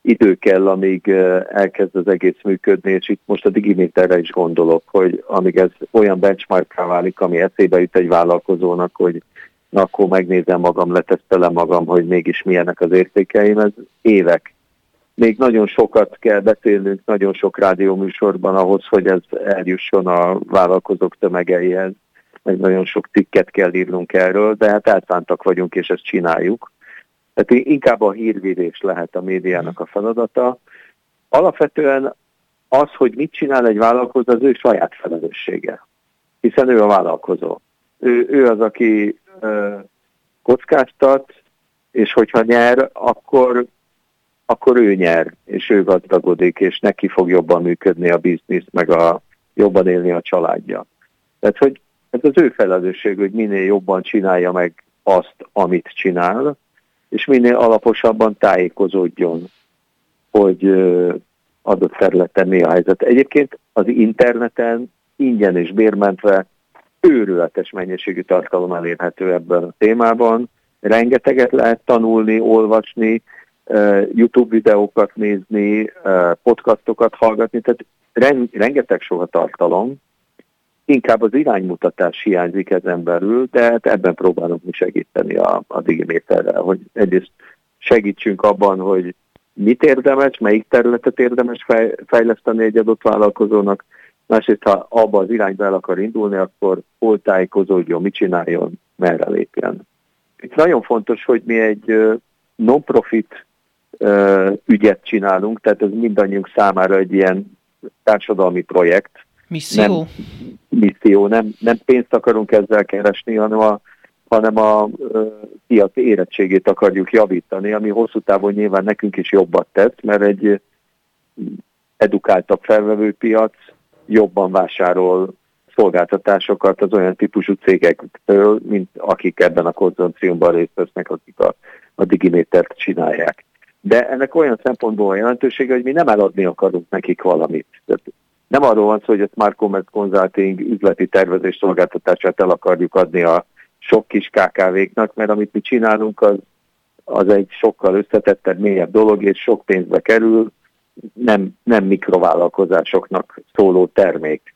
idő kell, amíg elkezd az egész működni, és itt most a Digiméterre is gondolok, hogy amíg ez olyan benchmark válik, ami eszébe jut egy vállalkozónak, hogy na akkor megnézem magam, letesztelem magam, hogy mégis milyenek az értékeim, ez évek. Még nagyon sokat kell beszélnünk, nagyon sok rádióműsorban ahhoz, hogy ez eljusson a vállalkozók tömegeihez, meg nagyon sok cikket kell írnunk erről, de hát elszántak vagyunk, és ezt csináljuk. Tehát inkább a hírvédés lehet a médiának a feladata. Alapvetően az, hogy mit csinál egy vállalkozó, az ő saját felelőssége. Hiszen ő a vállalkozó. Ő, ő az, aki ö, kockáztat, és hogyha nyer, akkor, akkor ő nyer, és ő gazdagodik, és neki fog jobban működni a biznisz, meg a, jobban élni a családja. Tehát, hogy ez az ő felelősség, hogy minél jobban csinálja meg azt, amit csinál, és minél alaposabban tájékozódjon, hogy adott területen mi a helyzet. Egyébként az interneten ingyen és bérmentve őrületes mennyiségű tartalom elérhető ebben a témában. Rengeteget lehet tanulni, olvasni, YouTube videókat nézni, podcastokat hallgatni, tehát rengeteg soha tartalom, inkább az iránymutatás hiányzik ezen belül, de hát ebben próbálunk mi segíteni a, a Digiméterrel, hogy egyrészt segítsünk abban, hogy mit érdemes, melyik területet érdemes fej, fejleszteni egy adott vállalkozónak, másrészt ha abba az irányba el akar indulni, akkor hol tájékozódjon, mit csináljon, merre lépjen. Itt nagyon fontos, hogy mi egy non-profit ügyet csinálunk, tehát ez mindannyiunk számára egy ilyen társadalmi projekt, Misszió? Nem, misszió, nem, nem pénzt akarunk ezzel keresni, hanem a, hanem a piac érettségét akarjuk javítani, ami hosszú távon nyilván nekünk is jobbat tesz, mert egy edukáltabb felvevőpiac jobban vásárol szolgáltatásokat az olyan típusú cégektől, mint akik ebben a konzorciumban részt vesznek, akik a, a digimétert csinálják. De ennek olyan szempontból a jelentősége, hogy mi nem eladni akarunk nekik valamit. Tehát nem arról van szó, hogy a Smart Commerce Consulting üzleti tervezés szolgáltatását el akarjuk adni a sok kis KKV-knak, mert amit mi csinálunk, az, az egy sokkal összetettebb, mélyebb dolog, és sok pénzbe kerül, nem, nem mikrovállalkozásoknak szóló termék.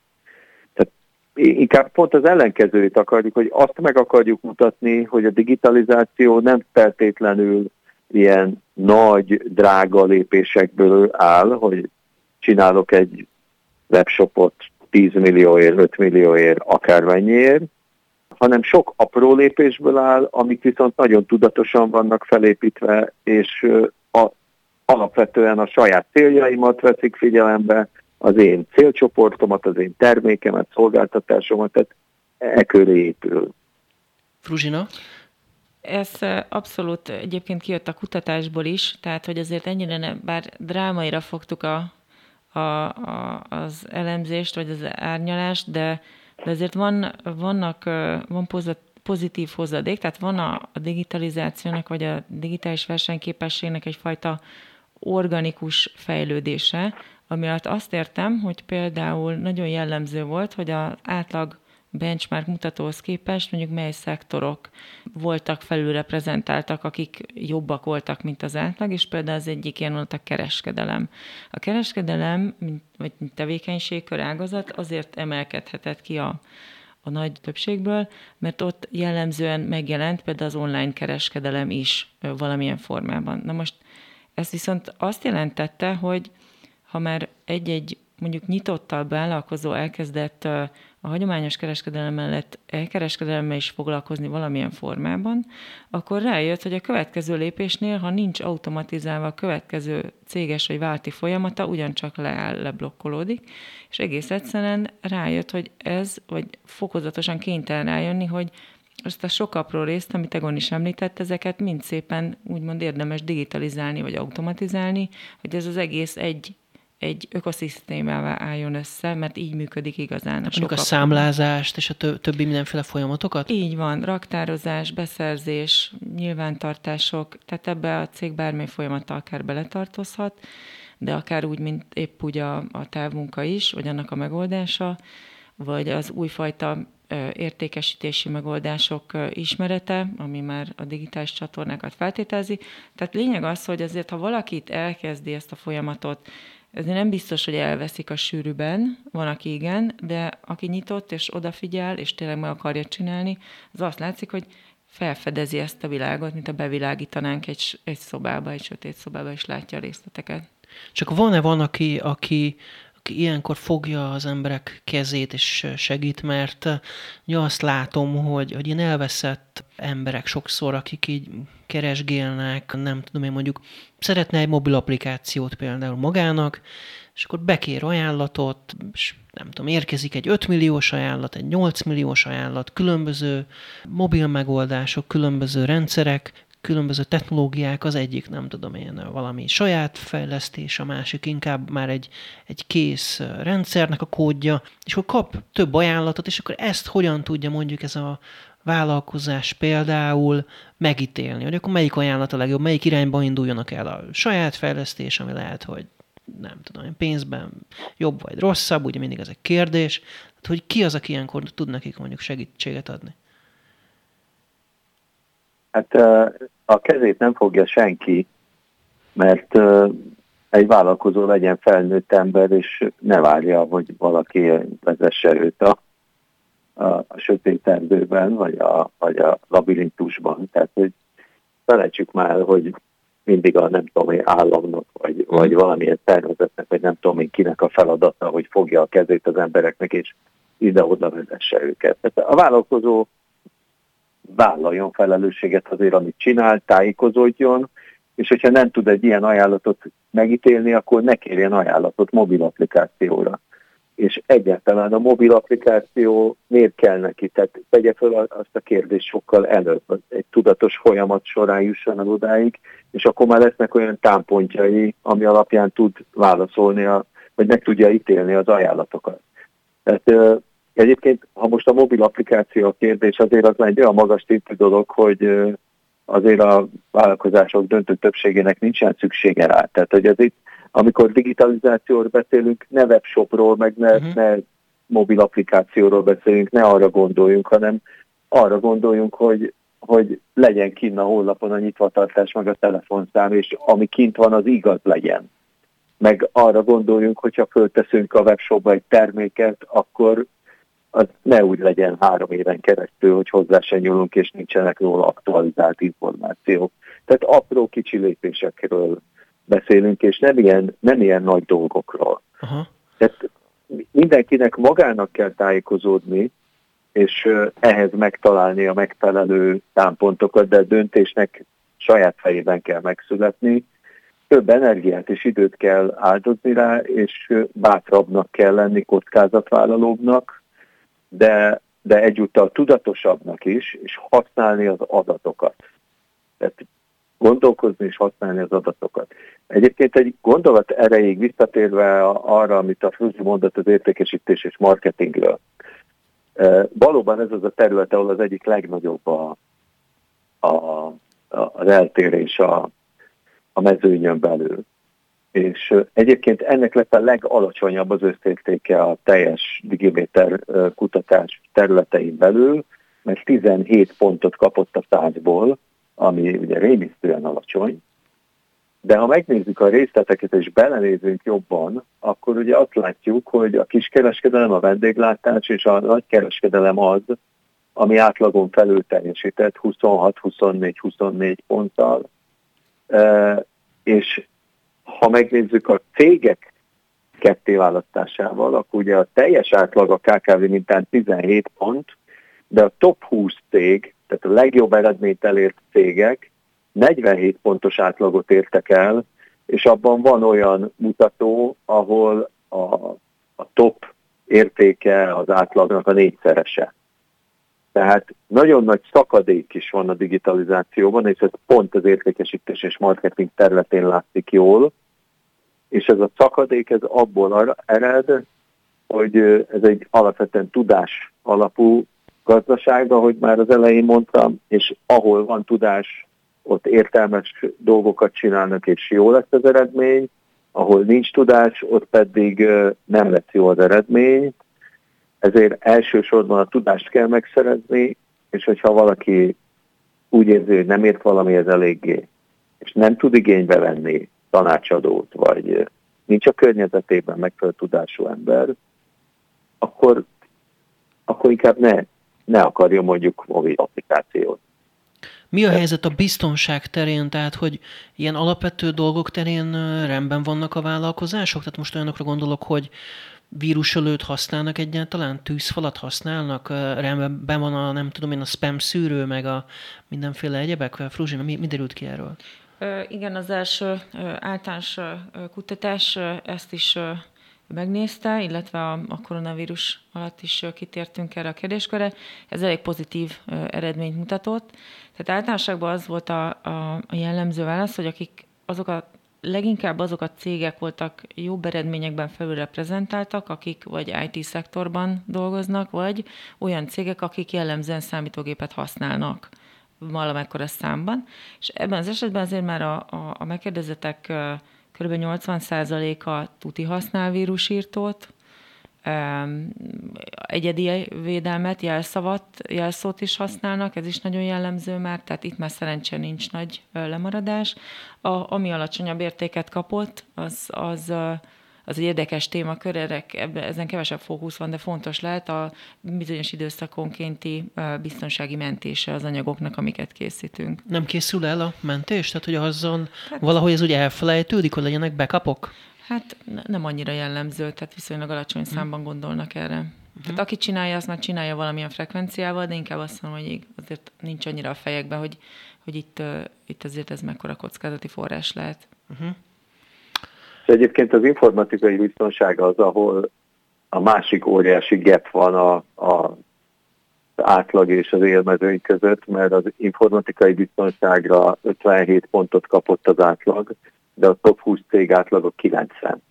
Tehát inkább pont az ellenkezőjét akarjuk, hogy azt meg akarjuk mutatni, hogy a digitalizáció nem feltétlenül ilyen nagy, drága lépésekből áll, hogy csinálok egy webshopot 10 millióért, 5 millióért, akármennyiért, hanem sok apró lépésből áll, amik viszont nagyon tudatosan vannak felépítve, és a, alapvetően a saját céljaimat veszik figyelembe, az én célcsoportomat, az én termékemet, szolgáltatásomat, tehát e köré épül. Fruzsina? Ez abszolút egyébként kijött a kutatásból is, tehát hogy azért ennyire nem, bár drámaira fogtuk a a, a, az elemzést, vagy az árnyalást, de, de azért van, vannak, van pozitív hozadék, tehát van a, a digitalizációnak, vagy a digitális versenyképességnek egyfajta organikus fejlődése, ami alatt azt értem, hogy például nagyon jellemző volt, hogy az átlag benchmark mutatóhoz képest mondjuk mely szektorok voltak felülreprezentáltak, akik jobbak voltak, mint az átlag, és például az egyik ilyen volt a kereskedelem. A kereskedelem, vagy tevékenységkör ágazat azért emelkedhetett ki a, a nagy többségből, mert ott jellemzően megjelent például az online kereskedelem is valamilyen formában. Na most ez viszont azt jelentette, hogy ha már egy-egy mondjuk nyitottal vállalkozó elkezdett a hagyományos kereskedelem mellett elkereskedelemmel is foglalkozni valamilyen formában, akkor rájött, hogy a következő lépésnél, ha nincs automatizálva a következő céges vagy válti folyamata, ugyancsak leáll, leblokkolódik, és egész egyszerűen rájött, hogy ez, vagy fokozatosan kénytelen rájönni, hogy azt a sok apró részt, amit Egon is említett, ezeket mind szépen úgymond érdemes digitalizálni vagy automatizálni, hogy ez az egész egy egy ökoszisztémává álljon össze, mert így működik igazán. A, a számlázást és a többi mindenféle folyamatokat? Így van, raktározás, beszerzés, nyilvántartások, tehát ebbe a cég bármely folyamata akár beletartozhat, de akár úgy, mint épp úgy a, a távmunka is, vagy annak a megoldása, vagy az újfajta értékesítési megoldások ismerete, ami már a digitális csatornákat feltételezi. Tehát lényeg az, hogy azért, ha valakit elkezdi ezt a folyamatot ez nem biztos, hogy elveszik a sűrűben, van, aki igen, de aki nyitott és odafigyel, és tényleg meg akarja csinálni, az azt látszik, hogy felfedezi ezt a világot, mint a bevilágítanánk egy, egy szobába, egy sötét szobába, és látja a részleteket. Csak van-e van, aki, aki, ilyenkor fogja az emberek kezét és segít, mert ja, azt látom, hogy, hogy én elveszett emberek sokszor, akik így keresgélnek, nem tudom én mondjuk, szeretne egy mobil applikációt például magának, és akkor bekér ajánlatot, és nem tudom, érkezik egy 5 milliós ajánlat, egy 8 milliós ajánlat, különböző mobil megoldások, különböző rendszerek, különböző technológiák, az egyik nem tudom én valami saját fejlesztés, a másik inkább már egy, egy kész rendszernek a kódja, és akkor kap több ajánlatot, és akkor ezt hogyan tudja mondjuk ez a vállalkozás például megítélni, hogy akkor melyik ajánlat a legjobb, melyik irányba induljanak el a saját fejlesztés, ami lehet, hogy nem tudom, pénzben jobb vagy rosszabb, ugye mindig ez egy kérdés, hogy ki az, aki ilyenkor tud nekik mondjuk segítséget adni? Hát a kezét nem fogja senki, mert egy vállalkozó legyen felnőtt ember, és ne várja, hogy valaki vezesse őt a a, a sötét erdőben, vagy a, vagy a labirintusban. Tehát, hogy felejtsük már, hogy mindig a nem tudom én államnak, vagy, vagy valamilyen tervezetnek, vagy nem tudom én kinek a feladata, hogy fogja a kezét az embereknek, és ide-oda vezesse őket. Tehát a vállalkozó vállaljon felelősséget azért, amit csinál, tájékozódjon, és hogyha nem tud egy ilyen ajánlatot megítélni, akkor ne kérjen ajánlatot mobil applikációra és egyáltalán a mobil applikáció miért kell neki? Tehát tegye fel azt a kérdést sokkal előbb, egy tudatos folyamat során jusson el odáig, és akkor már lesznek olyan támpontjai, ami alapján tud válaszolni, a, vagy meg tudja ítélni az ajánlatokat. Tehát egyébként, ha most a mobil applikáció a kérdés, azért az már egy olyan magas szintű dolog, hogy azért a vállalkozások döntő többségének nincsen szüksége rá. Tehát, hogy ez itt amikor digitalizációról beszélünk, ne webshopról, meg ne, uh-huh. ne mobil applikációról beszélünk, ne arra gondoljunk, hanem arra gondoljunk, hogy, hogy legyen kint a honlapon a nyitvatartás, meg a telefonszám, és ami kint van, az igaz legyen. Meg arra gondoljunk, hogyha fölteszünk a webshopba egy terméket, akkor az ne úgy legyen három éven keresztül, hogy hozzá se nyúlunk, és nincsenek róla aktualizált információk. Tehát apró kicsi lépésekről beszélünk, és nem ilyen, nem ilyen nagy dolgokról. Aha. Tehát mindenkinek magának kell tájékozódni, és ehhez megtalálni a megfelelő támpontokat, de a döntésnek saját fejében kell megszületni. Több energiát és időt kell áldozni rá, és bátrabbnak kell lenni, kockázatvállalóbbnak, de, de egyúttal tudatosabbnak is, és használni az adatokat. Tehát gondolkozni és használni az adatokat. Egyébként egy gondolat erejéig visszatérve arra, amit a Fruzsi mondott az értékesítés és marketingről. Valóban ez az a terület, ahol az egyik legnagyobb a, a, a, az eltérés a, a mezőnyön belül. És egyébként ennek lett a legalacsonyabb az összértéke a teljes digiméter kutatás területein belül, mert 17 pontot kapott a százból, ami ugye rémisztően alacsony, de ha megnézzük a részleteket és belenézünk jobban, akkor ugye azt látjuk, hogy a kiskereskedelem, a vendéglátás és a nagykereskedelem az, ami átlagon felül teljesített 26-24-24 ponttal, és ha megnézzük a cégek kettéválasztásával, akkor ugye a teljes átlag a KKV mintán 17 pont, de a top 20 cég, tehát a legjobb eredményt elért cégek 47 pontos átlagot értek el, és abban van olyan mutató, ahol a, a top értéke az átlagnak a négyszerese. Tehát nagyon nagy szakadék is van a digitalizációban, és ez pont az értékesítés és marketing területén látszik jól, és ez a szakadék ez abból ered, hogy ez egy alapvetően tudás alapú gazdaság, ahogy már az elején mondtam, és ahol van tudás, ott értelmes dolgokat csinálnak, és jó lesz az eredmény, ahol nincs tudás, ott pedig nem lesz jó az eredmény, ezért elsősorban a tudást kell megszerezni, és hogyha valaki úgy érzi, hogy nem ért valamihez eléggé, és nem tud igénybe venni tanácsadót, vagy nincs a környezetében megfelelő tudású ember, akkor, akkor inkább ne, ne akarja mondjuk mobil applikációt. Mi a helyzet a biztonság terén, tehát hogy ilyen alapvető dolgok terén rendben vannak a vállalkozások? Tehát most olyanokra gondolok, hogy vírusölőt használnak egyáltalán? Tűzfalat használnak? Rendben van a, nem tudom én, a spam szűrő, meg a mindenféle egyebek? Fruzsina, mi, mi derült ki erről? Igen, az első általános kutatás ezt is megnézte, illetve a, koronavírus alatt is kitértünk erre a kérdéskörre. Ez elég pozitív eredményt mutatott. Tehát általánosságban az volt a, a, a jellemző válasz, hogy akik azok a leginkább azok a cégek voltak jobb eredményekben felülreprezentáltak, akik vagy IT-szektorban dolgoznak, vagy olyan cégek, akik jellemzően számítógépet használnak valamekkora számban. És ebben az esetben azért már a, a, a megkérdezetek kb. 80%-a tuti használ vírusírtót, egyedi védelmet, jelszavat, jelszót is használnak, ez is nagyon jellemző már, tehát itt már szerencsére nincs nagy lemaradás. A, ami alacsonyabb értéket kapott, az, az, az egy érdekes témakör, ebben, ezen kevesebb fókusz van, de fontos lehet a bizonyos időszakonkénti biztonsági mentése az anyagoknak, amiket készítünk. Nem készül el a mentés? Tehát, hogy azon hát, valahogy ez úgy elfelejtődik, hogy legyenek backupok? Hát nem annyira jellemző, tehát viszonylag alacsony hmm. számban gondolnak erre. Hmm. Tehát aki csinálja, az már csinálja valamilyen frekvenciával, de inkább azt mondom, hogy azért nincs annyira a fejekben, hogy, hogy itt, uh, itt azért ez mekkora kockázati forrás lehet. Uh-huh. Egyébként az informatikai biztonság az, ahol a másik óriási gap van a, a átlag és az élmezői között, mert az informatikai biztonságra 57 pontot kapott az átlag, de a top 20 cég átlaga 90.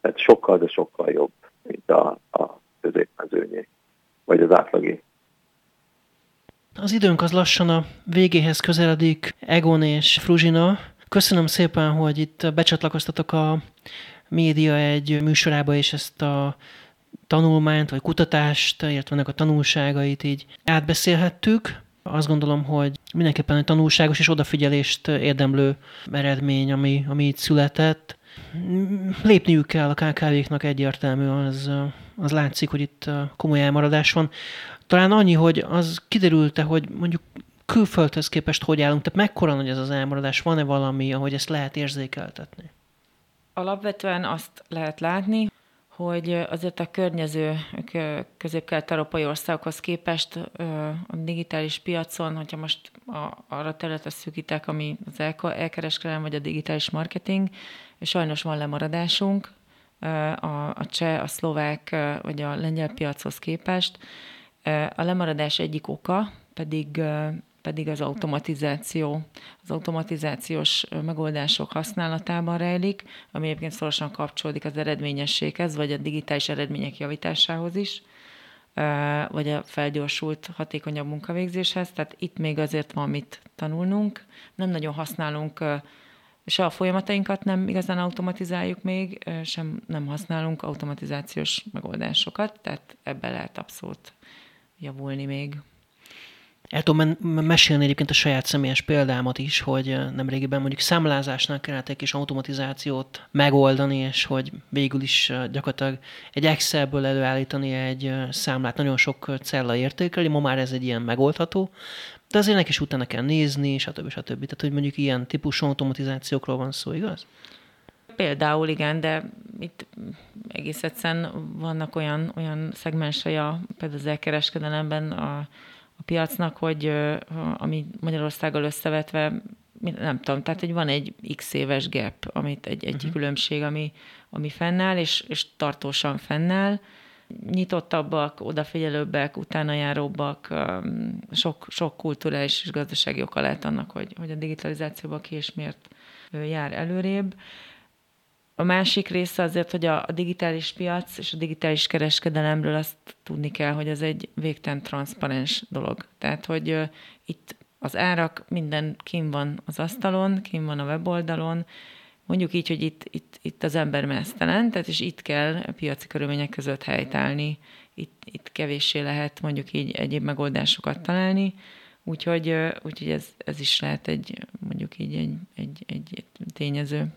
Tehát sokkal, de sokkal jobb, mint a, a középmezőnyé, vagy az átlagé. Az időnk az lassan a végéhez közeledik. Egon és Fruzsina, köszönöm szépen, hogy itt becsatlakoztatok a média egy műsorába, és ezt a tanulmányt, vagy kutatást, illetve ennek a tanulságait így átbeszélhettük azt gondolom, hogy mindenképpen egy tanulságos és odafigyelést érdemlő eredmény, ami, ami itt született. Lépniük kell a KKV-knak egyértelmű, az, az látszik, hogy itt komoly elmaradás van. Talán annyi, hogy az kiderült-e, hogy mondjuk külföldhez képest hogy állunk, tehát mekkora nagy ez az elmaradás, van-e valami, ahogy ezt lehet érzékeltetni? Alapvetően azt lehet látni, hogy azért a környező közép-kelet-európai országokhoz képest a digitális piacon, hogyha most arra területre szűkítek, ami az elkereskedelem vagy a digitális marketing, sajnos van lemaradásunk a, a cseh, a szlovák vagy a lengyel piachoz képest. A lemaradás egyik oka pedig pedig az automatizáció, az automatizációs megoldások használatában rejlik, ami egyébként szorosan kapcsolódik az eredményességhez, vagy a digitális eredmények javításához is, vagy a felgyorsult, hatékonyabb munkavégzéshez. Tehát itt még azért van mit tanulnunk. Nem nagyon használunk se a folyamatainkat nem igazán automatizáljuk még, sem nem használunk automatizációs megoldásokat, tehát ebbe lehet abszolút javulni még. El tudom mesélni egyébként a saját személyes példámat is, hogy nemrégiben mondjuk számlázásnál kellett egy kis automatizációt megoldani, és hogy végül is gyakorlatilag egy Excelből előállítani egy számlát nagyon sok cella értékeli, ma már ez egy ilyen megoldható, de azért neki is utána kell nézni, stb. stb. Tehát, hogy mondjuk ilyen típusú automatizációkról van szó, igaz? Például igen, de itt egész egyszerűen vannak olyan, olyan szegmensei például az elkereskedelemben a, a piacnak, hogy ami Magyarországgal összevetve, nem tudom, tehát hogy van egy x éves gap, amit egy, egy uh-huh. különbség, ami, ami fennáll, és, és tartósan fennáll, nyitottabbak, odafigyelőbbek, utána járóbbak, sok, sok kulturális és gazdasági oka lehet annak, hogy, hogy a digitalizációban ki és miért jár előrébb. A másik része azért, hogy a, a digitális piac és a digitális kereskedelemről azt tudni kell, hogy ez egy végtelen transzparens dolog. Tehát, hogy uh, itt az árak minden kim van az asztalon, kim van a weboldalon, mondjuk így, hogy itt, itt, itt az ember mesztelen, tehát és itt kell a piaci körülmények között helytállni, itt, itt kevéssé lehet mondjuk így egyéb megoldásokat találni, úgyhogy, úgyhogy ez, ez is lehet egy, mondjuk így egy, egy, egy tényező.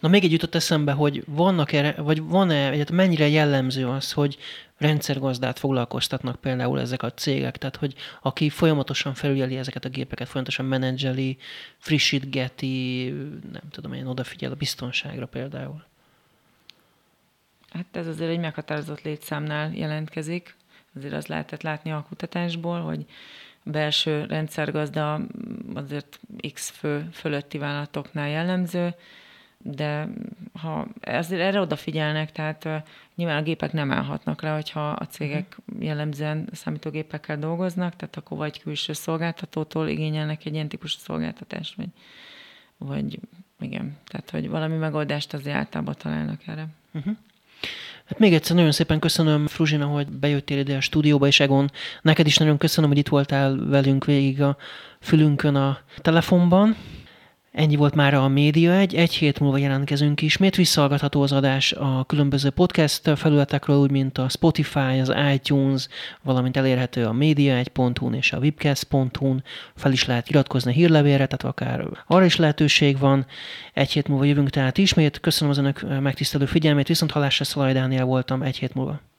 Na még egy jutott eszembe, hogy vannak erre, vagy van-e, mennyire jellemző az, hogy rendszergazdát foglalkoztatnak például ezek a cégek, tehát hogy aki folyamatosan felügyeli ezeket a gépeket, folyamatosan menedzseli, frissítgeti, nem tudom én, odafigyel a biztonságra például. Hát ez azért egy meghatározott létszámnál jelentkezik. Azért az lehetett látni a kutatásból, hogy belső rendszergazda azért x fő fölötti vállalatoknál jellemző, de ha ezért erre odafigyelnek, tehát uh, nyilván a gépek nem állhatnak le, hogyha a cégek mhm. jellemzően számítógépekkel dolgoznak, tehát akkor vagy külső szolgáltatótól igényelnek egy ilyen típusú szolgáltatást, vagy, vagy igen, tehát hogy valami megoldást azért általában találnak erre. Uh-huh. Hát még egyszer nagyon szépen köszönöm, Fruzsina, hogy bejöttél ide a stúdióba, és Egon, neked is nagyon köszönöm, hogy itt voltál velünk végig a fülünkön a telefonban. Ennyi volt már a Média egy, egy hét múlva jelentkezünk ismét, visszahallgatható az adás a különböző podcast felületekről, úgy mint a Spotify, az iTunes, valamint elérhető a média1.hu-n és a webcast.hu-n, fel is lehet iratkozni a hírlevélre, tehát akár arra is lehetőség van. Egy hét múlva jövünk tehát ismét, köszönöm az önök megtisztelő figyelmét, viszont halásra Szalaj Dániel voltam. Egy hét múlva.